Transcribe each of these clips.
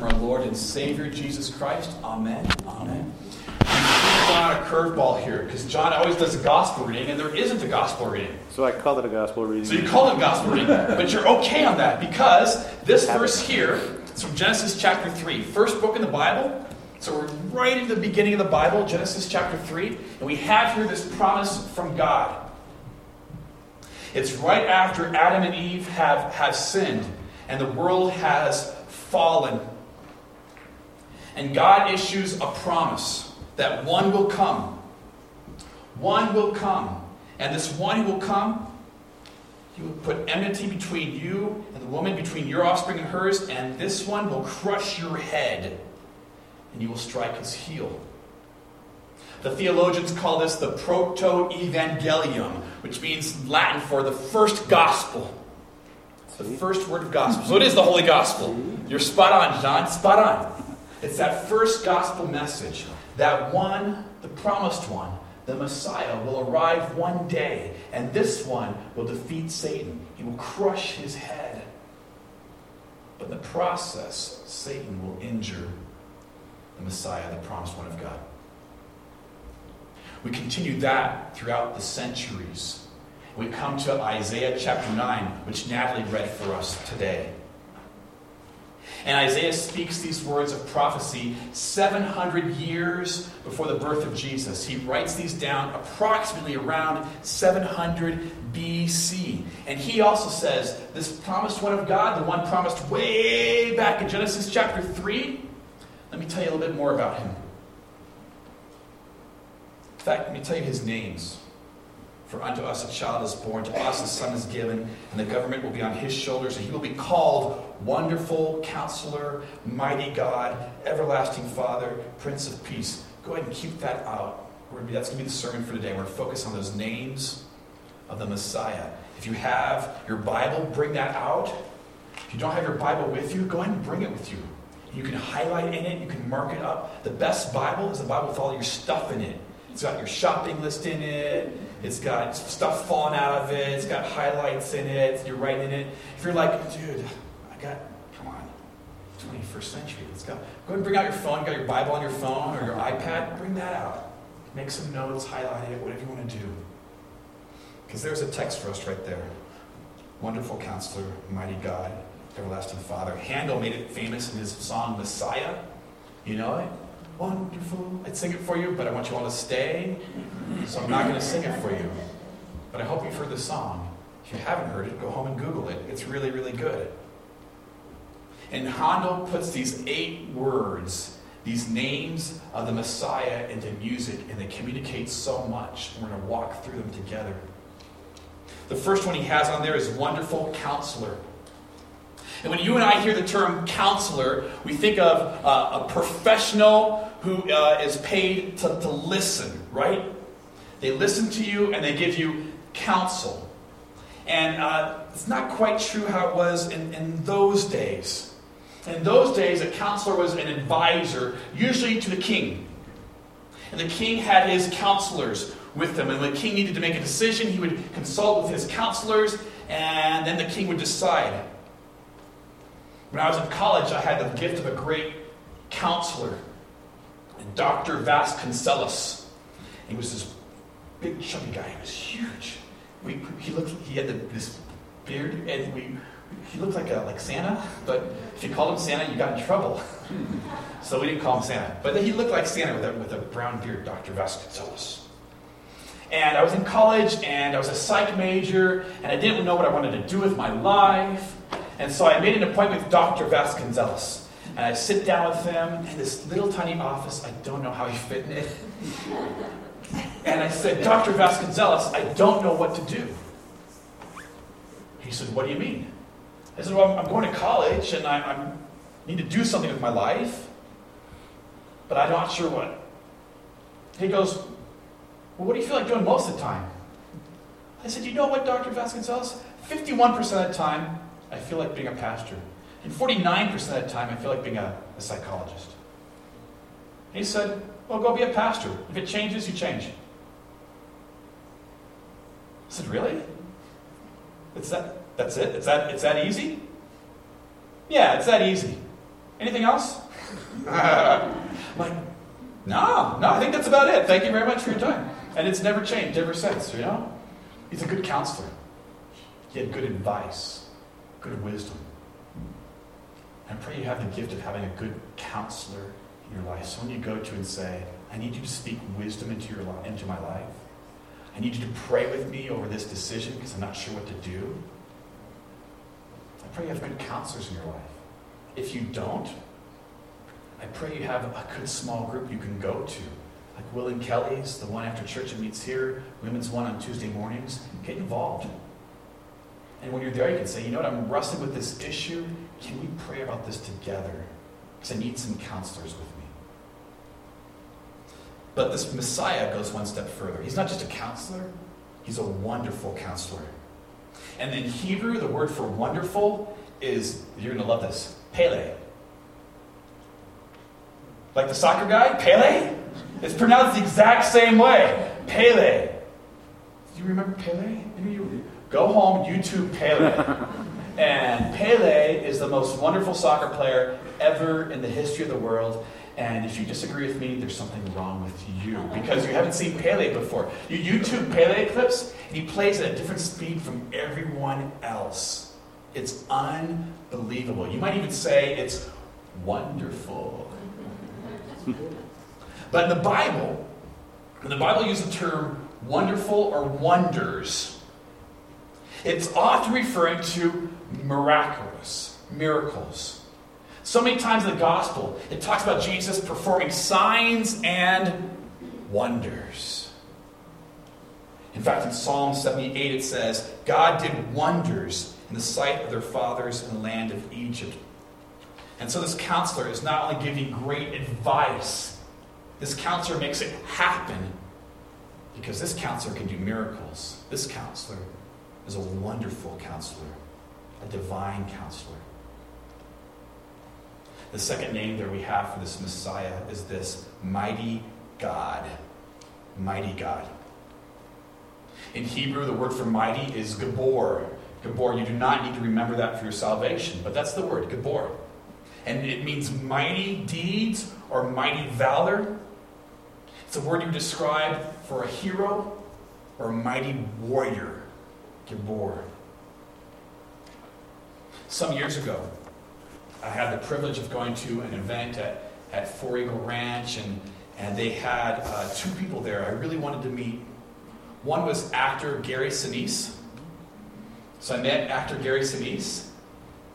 from our Lord and Savior Jesus Christ. Amen. Amen. I'm on a curveball here because John always does a gospel reading, and there isn't a gospel reading. So I called it a gospel reading. So you call it a gospel reading, but you're okay on that because this verse here is from Genesis chapter 3, first book in the Bible. So we're right in the beginning of the Bible, Genesis chapter 3, and we have here this promise from God. It's right after Adam and Eve have, have sinned and the world has fallen. And God issues a promise that one will come. One will come. And this one who will come, he will put enmity between you and the woman, between your offspring and hers, and this one will crush your head, and you will strike his heel. The theologians call this the proto evangelium, which means Latin for the first gospel. The first word of gospel. So it is the Holy Gospel. You're spot on, John. Spot on. It's that first gospel message. That one, the promised one, the Messiah, will arrive one day, and this one will defeat Satan. He will crush his head. But in the process, Satan will injure the Messiah, the promised one of God. We continue that throughout the centuries. We come to Isaiah chapter 9, which Natalie read for us today. And Isaiah speaks these words of prophecy 700 years before the birth of Jesus. He writes these down approximately around 700 BC. And he also says, this promised one of God, the one promised way back in Genesis chapter 3, let me tell you a little bit more about him. In fact, let me tell you his names. For unto us a child is born, to us a son is given, and the government will be on his shoulders, and he will be called Wonderful Counselor, Mighty God, Everlasting Father, Prince of Peace. Go ahead and keep that out. Be, that's going to be the sermon for today. We're going to focus on those names of the Messiah. If you have your Bible, bring that out. If you don't have your Bible with you, go ahead and bring it with you. You can highlight in it, you can mark it up. The best Bible is the Bible with all your stuff in it. It's got your shopping list in it. It's got stuff falling out of it. It's got highlights in it. You're writing in it. If you're like, dude, I got, come on, 21st century. Let's go. Go ahead and bring out your phone. You got your Bible on your phone or your iPad. Bring that out. Make some notes, highlight it, whatever you want to do. Because there's a text for us right there. Wonderful counselor, mighty God, everlasting Father. Handel made it famous in his song Messiah. You know it? Wonderful. I'd sing it for you, but I want you all to stay. So I'm not going to sing it for you. But I hope you've heard the song. If you haven't heard it, go home and Google it. It's really, really good. And Handel puts these eight words, these names of the Messiah, into music, and they communicate so much. We're going to walk through them together. The first one he has on there is Wonderful Counselor. And when you and I hear the term counselor, we think of uh, a professional who uh, is paid to, to listen, right? They listen to you and they give you counsel. And uh, it's not quite true how it was in, in those days. In those days, a counselor was an advisor, usually to the king. And the king had his counselors with them. And when the king needed to make a decision, he would consult with his counselors, and then the king would decide. When I was in college, I had the gift of a great counselor, Dr. Vasconcelos. He was this big, chubby guy. He was huge. We, he looked. He had the, this beard, and we. He looked like a, like Santa, but if you called him Santa, you got in trouble. so we didn't call him Santa. But he looked like Santa with a, with a brown beard, Dr. Vasconcelos. And I was in college, and I was a psych major, and I didn't know what I wanted to do with my life. And so I made an appointment with Dr. Vasconcelos. And I sit down with him in this little tiny office. I don't know how he fit in it. And I said, Dr. Vasconcelos, I don't know what to do. He said, What do you mean? I said, Well, I'm going to college and I I'm, need to do something with my life, but I'm not sure what. He goes, Well, what do you feel like doing most of the time? I said, You know what, Dr. Vasconcelos? 51% of the time, I feel like being a pastor. And 49% of the time, I feel like being a, a psychologist. He said, Well, go be a pastor. If it changes, you change. I said, Really? It's that, that's it? It's that, it's that easy? Yeah, it's that easy. Anything else? like, no, no, I think that's about it. Thank you very much for your time. And it's never changed ever since, you know? He's a good counselor. He had good advice, good wisdom. I pray you have the gift of having a good counselor in your life. Someone you go to and say, I need you to speak wisdom into, your li- into my life. I need you to pray with me over this decision because I'm not sure what to do. I pray you have good counselors in your life. If you don't, I pray you have a good small group you can go to. Like Will and Kelly's, the one after church that meets here, women's one on Tuesday mornings. Get involved. And when you're there, you can say, you know what, I'm wrestling with this issue. Can we pray about this together? Because I need some counselors with me. But this Messiah goes one step further. He's not just a counselor, he's a wonderful counselor. And in Hebrew, the word for wonderful is, you're going to love this, Pele. Like the soccer guy, Pele? It's pronounced the exact same way. Pele. Do you remember Pele? Go home, YouTube Pele. and Pele is the most wonderful soccer player ever in the history of the world. And if you disagree with me, there's something wrong with you because you haven't seen Pele before. You YouTube Pele clips, and he plays at a different speed from everyone else. It's unbelievable. You might even say it's wonderful. but in the Bible, when the Bible uses the term wonderful or wonders, it's often referring to miraculous, miracles. So many times in the gospel, it talks about Jesus performing signs and wonders. In fact, in Psalm 78, it says, God did wonders in the sight of their fathers in the land of Egypt. And so this counselor is not only giving great advice, this counselor makes it happen because this counselor can do miracles. This counselor is a wonderful counselor, a divine counselor. The second name that we have for this Messiah is this mighty God. Mighty God. In Hebrew, the word for mighty is Gabor. Gabor, you do not need to remember that for your salvation, but that's the word, Gabor. And it means mighty deeds or mighty valor. It's a word you describe for a hero or a mighty warrior. Gabor. Some years ago, I had the privilege of going to an event at, at Four Eagle Ranch, and, and they had uh, two people there I really wanted to meet. One was actor Gary Sinise. So I met actor Gary Sinise,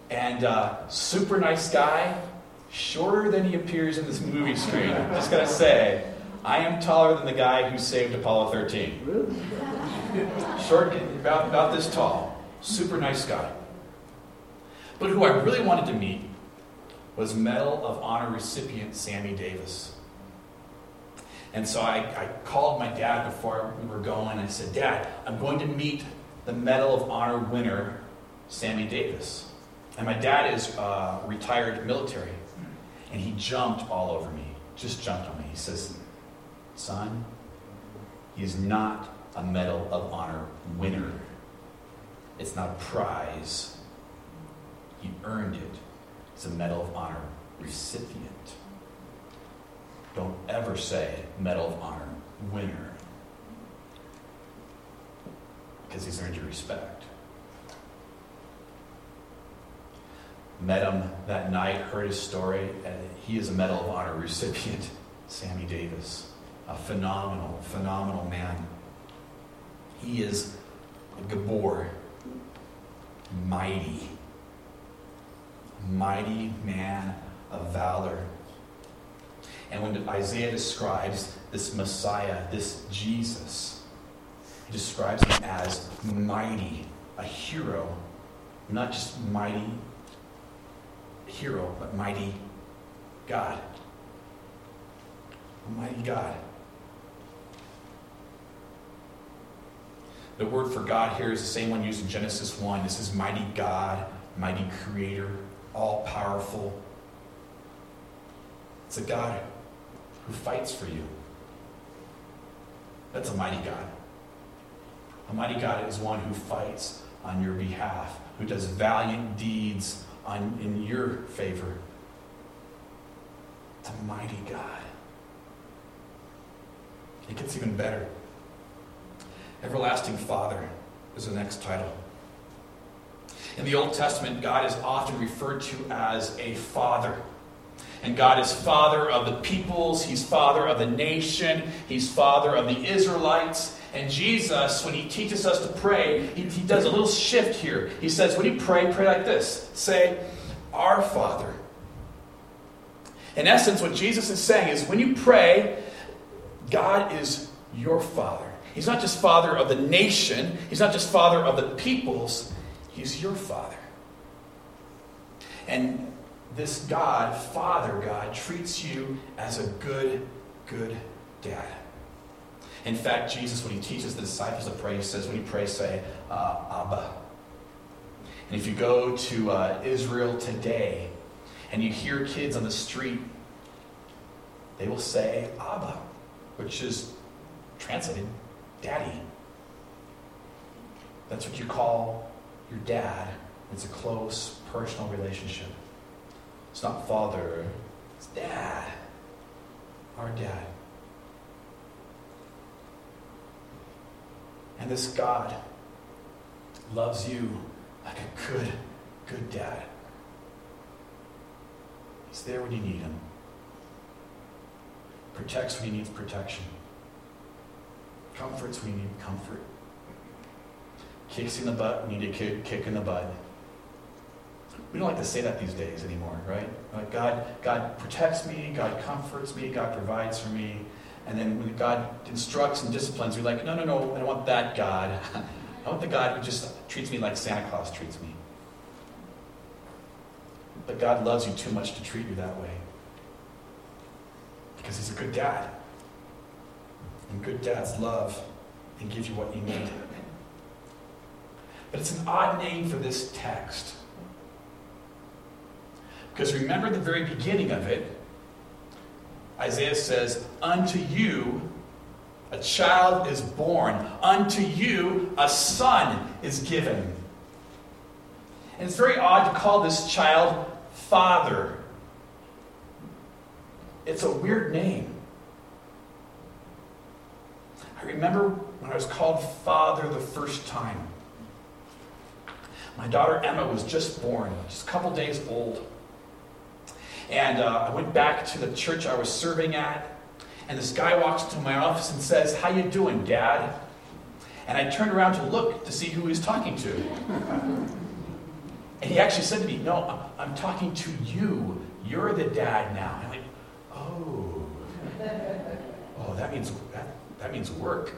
and uh, super nice guy, shorter than he appears in this movie screen. Just gotta say, I am taller than the guy who saved Apollo 13. Short, about, about this tall. Super nice guy. But who I really wanted to meet was Medal of Honor recipient Sammy Davis. And so I, I, called my dad before we were going. I said, Dad, I'm going to meet the Medal of Honor winner, Sammy Davis. And my dad is uh, retired military. And he jumped all over me, just jumped on me. He says, Son, he is not a Medal of Honor winner. It's not a prize. He earned it. It's a Medal of Honor recipient. Don't ever say Medal of Honor winner. Because he's earned your respect. Met him that night, heard his story, and he is a Medal of Honor recipient, Sammy Davis. A phenomenal, phenomenal man. He is a Gabor, mighty, mighty man of valor. And when Isaiah describes this Messiah, this Jesus, he describes him as mighty, a hero, not just mighty hero, but mighty God. Mighty God. The word for God here is the same one used in Genesis 1. This is mighty God, mighty creator, all powerful. It's a God who fights for you. That's a mighty God. A mighty God is one who fights on your behalf, who does valiant deeds on, in your favor. It's a mighty God. It gets even better. Everlasting Father is the next title. In the Old Testament, God is often referred to as a father. And God is father of the peoples, He's father of the nation, He's father of the Israelites. And Jesus, when He teaches us to pray, He, he does a little shift here. He says, when you pray, pray like this say, Our Father. In essence, what Jesus is saying is when you pray, God is your Father. He's not just Father of the nation, He's not just Father of the peoples, He's your Father. And this God, Father God, treats you as a good, good dad. In fact, Jesus, when he teaches the disciples to pray, he says, when you pray, say, uh, Abba. And if you go to uh, Israel today and you hear kids on the street, they will say, Abba, which is translated, daddy. That's what you call your dad. It's a close, personal relationship. It's not father, it's dad. Our dad. And this God loves you like a good, good dad. He's there when you need him. Protects when he needs protection. Comforts we need comfort. Kicks in the butt you need a kick, kick in the butt. We don't like to say that these days anymore, right? Like God, God protects me, God comforts me, God provides for me. And then when God instructs and disciplines, we're like, no, no, no, I don't want that God. I want the God who just treats me like Santa Claus treats me. But God loves you too much to treat you that way. Because He's a good dad. And good dads love and give you what you need. But it's an odd name for this text. Because remember the very beginning of it, Isaiah says, Unto you a child is born, unto you a son is given. And it's very odd to call this child Father. It's a weird name. Remember when I was called Father the first time. My daughter Emma was just born, just a couple days old. And uh, I went back to the church I was serving at, and this guy walks into my office and says, How you doing, Dad? And I turned around to look to see who he's talking to. and he actually said to me, No, I'm, I'm talking to you. You're the dad now. And I'm like, Oh. Oh, that means that, that means work.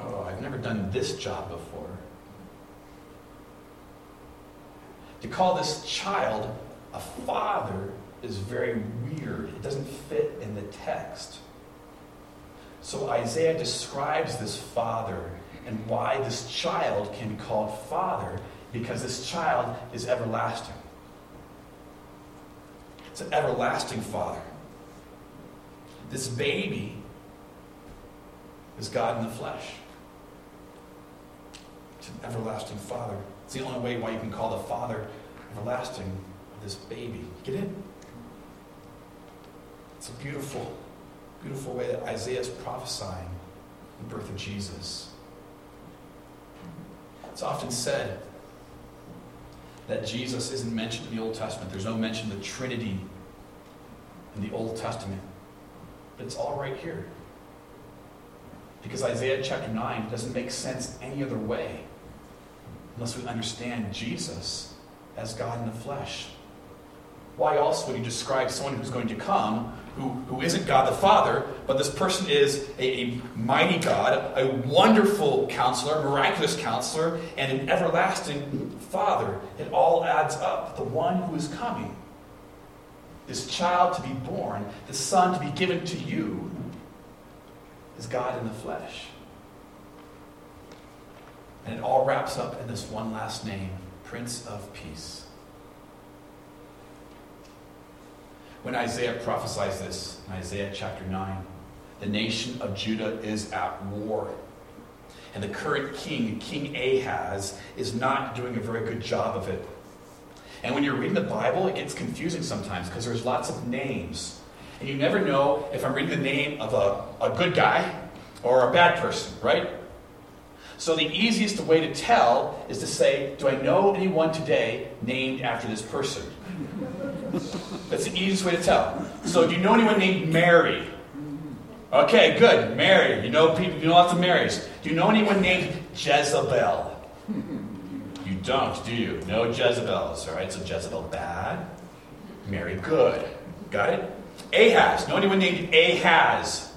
Oh, I've never done this job before. To call this child a father is very weird. It doesn't fit in the text. So Isaiah describes this father and why this child can be called father because this child is everlasting. It's an everlasting father. This baby is God in the flesh. It's an everlasting father. It's the only way why you can call the father everlasting this baby. Get it? It's a beautiful, beautiful way that Isaiah is prophesying the birth of Jesus. It's often said that Jesus isn't mentioned in the Old Testament. There's no mention of the Trinity in the Old Testament. But it's all right here. Because Isaiah chapter 9 doesn't make sense any other way unless we understand Jesus as God in the flesh. Why else would he describe someone who's going to come who, who isn't God the Father, but this person is a, a mighty God, a wonderful counselor, miraculous counselor, and an everlasting Father. It all adds up. The one who is coming, this child to be born, the Son to be given to you, is God in the flesh. And it all wraps up in this one last name Prince of Peace. When Isaiah prophesies this in Isaiah chapter 9, the nation of Judah is at war. And the current king, King Ahaz, is not doing a very good job of it. And when you're reading the Bible, it gets confusing sometimes because there's lots of names. And you never know if I'm reading the name of a, a good guy or a bad person, right? So the easiest way to tell is to say, Do I know anyone today named after this person? That's the easiest way to tell. So do you know anyone named Mary? Okay, good. Mary. You know people. You know lots of Marys. Do you know anyone named Jezebel? You don't, do you? No Jezebels. All right. So Jezebel bad. Mary good. Got it. Ahaz. Know anyone named Ahaz?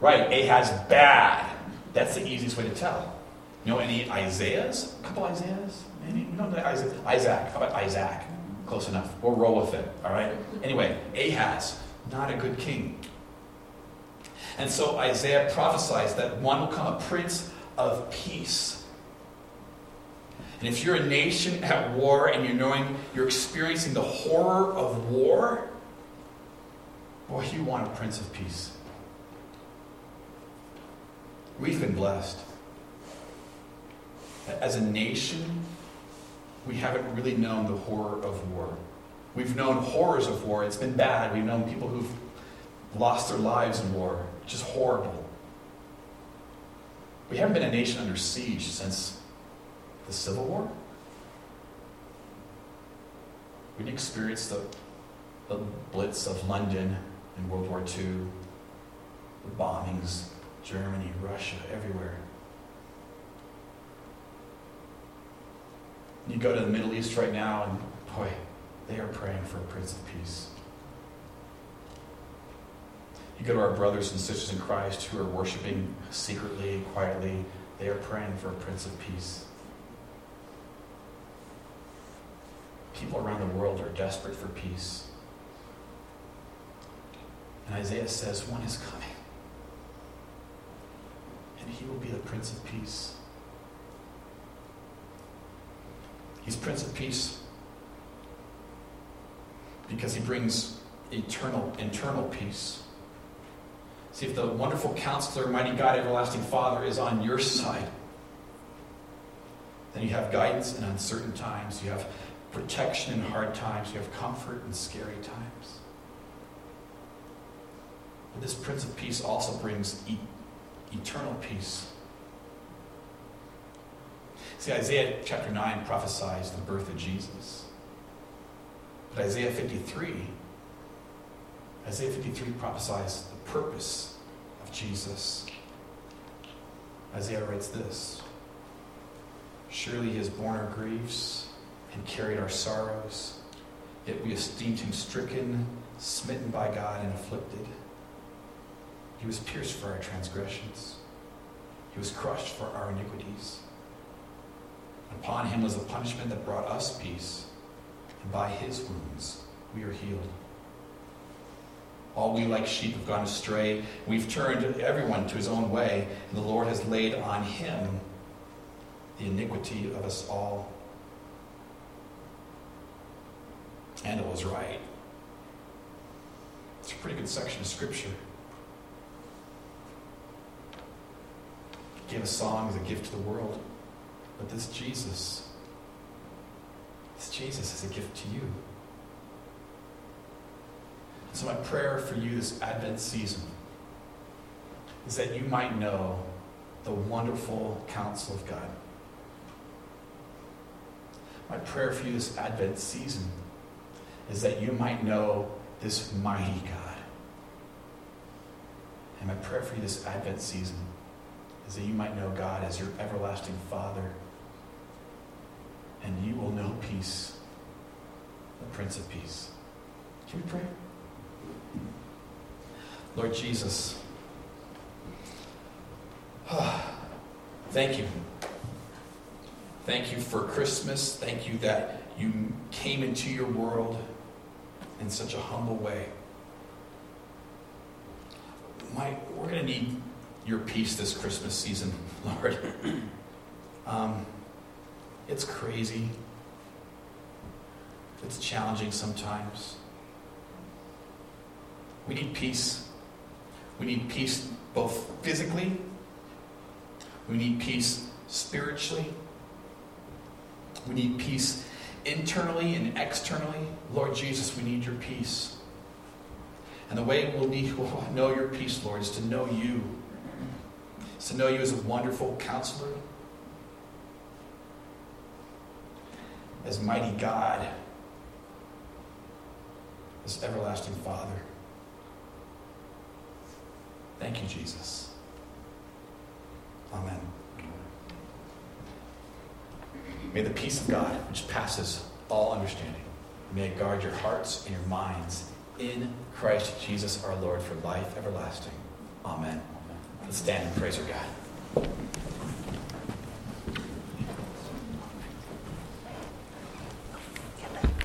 Right. Ahaz bad. That's the easiest way to tell. You know any Isaiahs? A couple Isaiahs? Any? Know Isaac? Isaac. How about Isaac? Close enough. We'll roll with it. All right. Anyway, Ahaz, not a good king. And so Isaiah prophesies that one will come a prince of peace. And if you're a nation at war and you're knowing you're experiencing the horror of war, boy, you want a prince of peace. We've been blessed. As a nation, we haven't really known the horror of war. We've known horrors of war. It's been bad. We've known people who've lost their lives in war. Just horrible. We haven't been a nation under siege since the Civil War. We didn't experience the, the blitz of London in World War II, the bombings, Germany, Russia, everywhere. You go to the Middle East right now, and boy, they are praying for a Prince of Peace. You go to our brothers and sisters in Christ who are worshiping secretly, quietly, they are praying for a Prince of Peace. People around the world are desperate for peace. And Isaiah says, One is coming. And he will be the Prince of Peace. He's Prince of Peace because he brings eternal, internal peace. See, if the wonderful counselor, mighty God, everlasting Father is on your side, then you have guidance in uncertain times. You have protection in hard times. You have comfort in scary times. This Prince of Peace also brings e- eternal peace. See, Isaiah chapter 9 prophesies the birth of Jesus. But Isaiah 53, Isaiah 53 prophesies the purpose of Jesus. Isaiah writes this Surely he has borne our griefs and carried our sorrows, yet we esteemed him stricken, smitten by God, and afflicted. He was pierced for our transgressions, he was crushed for our iniquities. Upon him was the punishment that brought us peace, and by his wounds we are healed. All we like sheep have gone astray. We've turned everyone to his own way, and the Lord has laid on him the iniquity of us all. And it was right. It's a pretty good section of Scripture. Gave a song as a gift to the world. But this Jesus, this Jesus is a gift to you. So, my prayer for you this Advent season is that you might know the wonderful counsel of God. My prayer for you this Advent season is that you might know this mighty God. And my prayer for you this Advent season is that you might know God as your everlasting Father. And you will know peace, the Prince of Peace. Can we pray? Lord Jesus, thank you. Thank you for Christmas. Thank you that you came into your world in such a humble way. My, we're going to need your peace this Christmas season, Lord. Um, it's crazy. It's challenging sometimes. We need peace. We need peace both physically, we need peace spiritually, we need peace internally and externally. Lord Jesus, we need your peace. And the way we'll, we'll know your peace, Lord, is to know you. To know you as a wonderful counselor, as mighty God, as everlasting Father. Thank you, Jesus. Amen. May the peace of God, which passes all understanding, may it guard your hearts and your minds in Christ Jesus our Lord for life everlasting. Amen. Let's stand and praise our God.